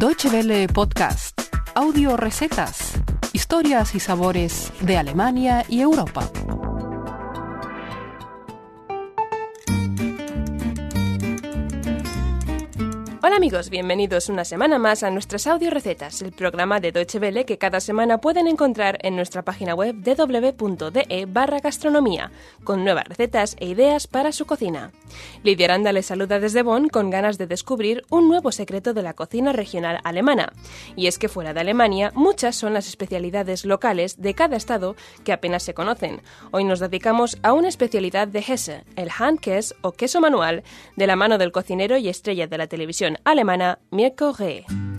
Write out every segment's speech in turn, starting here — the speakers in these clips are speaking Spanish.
Deutsche Welle Podcast, audio recetas, historias y sabores de Alemania y Europa. Hola amigos, bienvenidos una semana más a nuestras audio recetas, el programa de Deutsche Welle que cada semana pueden encontrar en nuestra página web www.de barra gastronomía, con nuevas recetas e ideas para su cocina. Lidia Aranda les saluda desde Bonn con ganas de descubrir un nuevo secreto de la cocina regional alemana. Y es que fuera de Alemania, muchas son las especialidades locales de cada estado que apenas se conocen. Hoy nos dedicamos a una especialidad de Hesse, el Handkäse o queso manual, de la mano del cocinero y estrella de la televisión alemana Mirko Reh.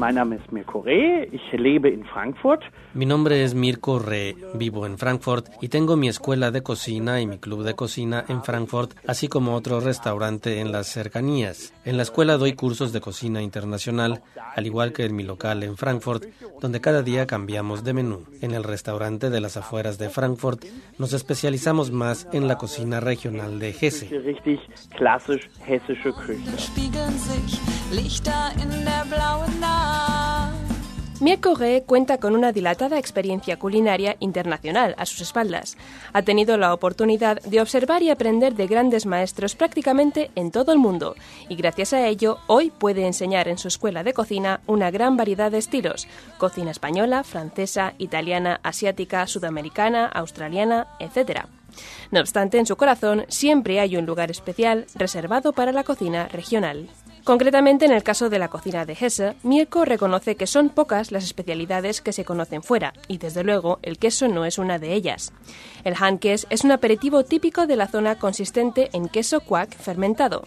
Mein Name ist Mirko Reh, ich lebe in Frankfurt. Mi nombre es Mirko Reh, vivo en Frankfurt y tengo mi escuela de cocina y mi club de cocina en Frankfurt, así como otro restaurante en las cercanías. En la escuela doy cursos de cocina internacional, al igual que en mi local en Frankfurt, donde cada día cambiamos de menú. En el restaurante de las afueras de Frankfurt nos especializamos más en la cocina regional de Hesse. Richtig klassisch hessische Küche. Lichter in der blauen Nacht. Mirko Reh cuenta con una dilatada experiencia culinaria internacional a sus espaldas. Ha tenido la oportunidad de observar y aprender de grandes maestros prácticamente en todo el mundo y gracias a ello hoy puede enseñar en su escuela de cocina una gran variedad de estilos, cocina española, francesa, italiana, asiática, sudamericana, australiana, etc. No obstante, en su corazón siempre hay un lugar especial reservado para la cocina regional. Concretamente, en el caso de la cocina de Hesse, Mirko reconoce que son pocas las especialidades que se conocen fuera, y desde luego el queso no es una de ellas. El Handkäse es un aperitivo típico de la zona consistente en queso quack fermentado.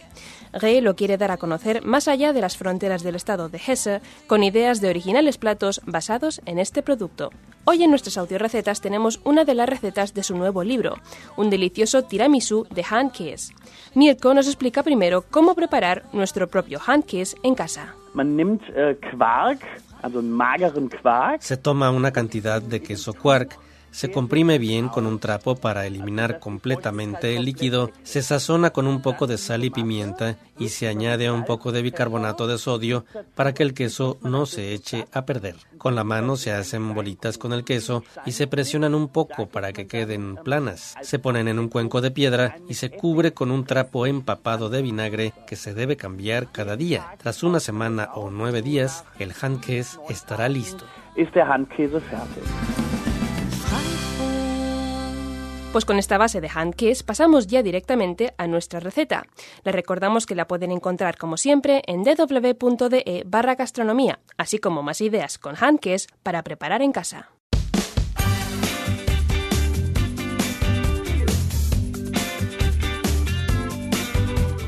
Rey lo quiere dar a conocer más allá de las fronteras del estado de Hesse, con ideas de originales platos basados en este producto. Hoy en nuestras audiorecetas tenemos una de las recetas de su nuevo libro, un delicioso tiramisú de Handkäse. Mirko nos explica primero cómo preparar nuestro propio Handkäse en casa. Man nimmt äh, Quark, also einen mageren Quark, Se toma una cantidad de queso quark, se comprime bien con un trapo para eliminar completamente el líquido, se sazona con un poco de sal y pimienta y se añade un poco de bicarbonato de sodio para que el queso no se eche a perder. Con la mano se hacen bolitas con el queso y se presionan un poco para que queden planas. Se ponen en un cuenco de piedra y se cubre con un trapo empapado de vinagre que se debe cambiar cada día. Tras una semana o nueve días, el handkäse estará listo. fertig. Pues con esta base de Handkäse pasamos ya directamente a nuestra receta. Les recordamos que la pueden encontrar como siempre en www.de barra gastronomía, así como más ideas con Handkäse para preparar en casa.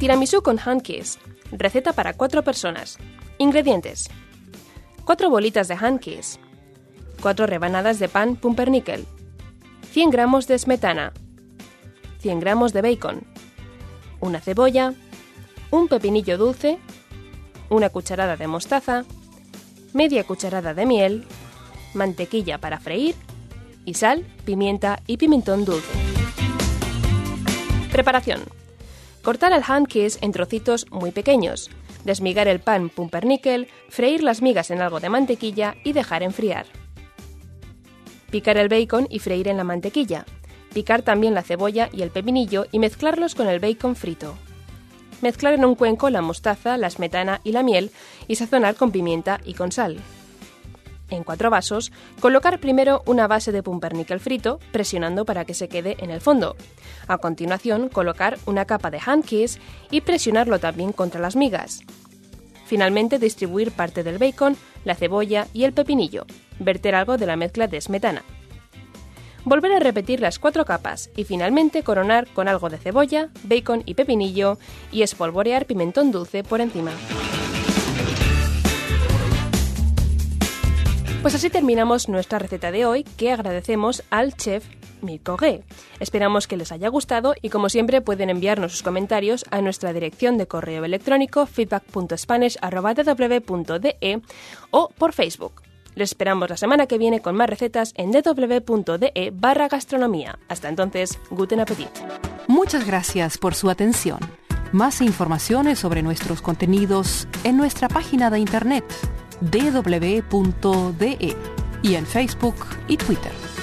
Tiramisú con Handkäse. Receta para cuatro personas. Ingredientes. 4 bolitas de Handkäse. 4 rebanadas de pan pumpernickel. 100 gramos de smetana, 100 gramos de bacon, una cebolla, un pepinillo dulce, una cucharada de mostaza, media cucharada de miel, mantequilla para freír y sal, pimienta y pimentón dulce. Preparación. Cortar el handkäse en trocitos muy pequeños, desmigar el pan pumpernickel, freír las migas en algo de mantequilla y dejar enfriar. Picar el bacon y freír en la mantequilla. Picar también la cebolla y el pepinillo y mezclarlos con el bacon frito. Mezclar en un cuenco la mostaza, la smetana y la miel y sazonar con pimienta y con sal. En cuatro vasos, colocar primero una base de pumpernickel frito, presionando para que se quede en el fondo. A continuación, colocar una capa de handkäse y presionarlo también contra las migas. Finalmente, distribuir parte del bacon, la cebolla y el pepinillo. Verter algo de la mezcla de smetana. Volver a repetir las cuatro capas y finalmente coronar con algo de cebolla, bacon y pepinillo y espolvorear pimentón dulce por encima. Pues así terminamos nuestra receta de hoy que agradecemos al chef Esperamos que les haya gustado y como siempre pueden enviarnos sus comentarios a nuestra dirección de correo electrónico feedback.spanish.ww.de o por Facebook. Les esperamos la semana que viene con más recetas en www.de barra gastronomía. Hasta entonces, guten appetit. Muchas gracias por su atención. Más informaciones sobre nuestros contenidos en nuestra página de internet www.de y en Facebook y Twitter.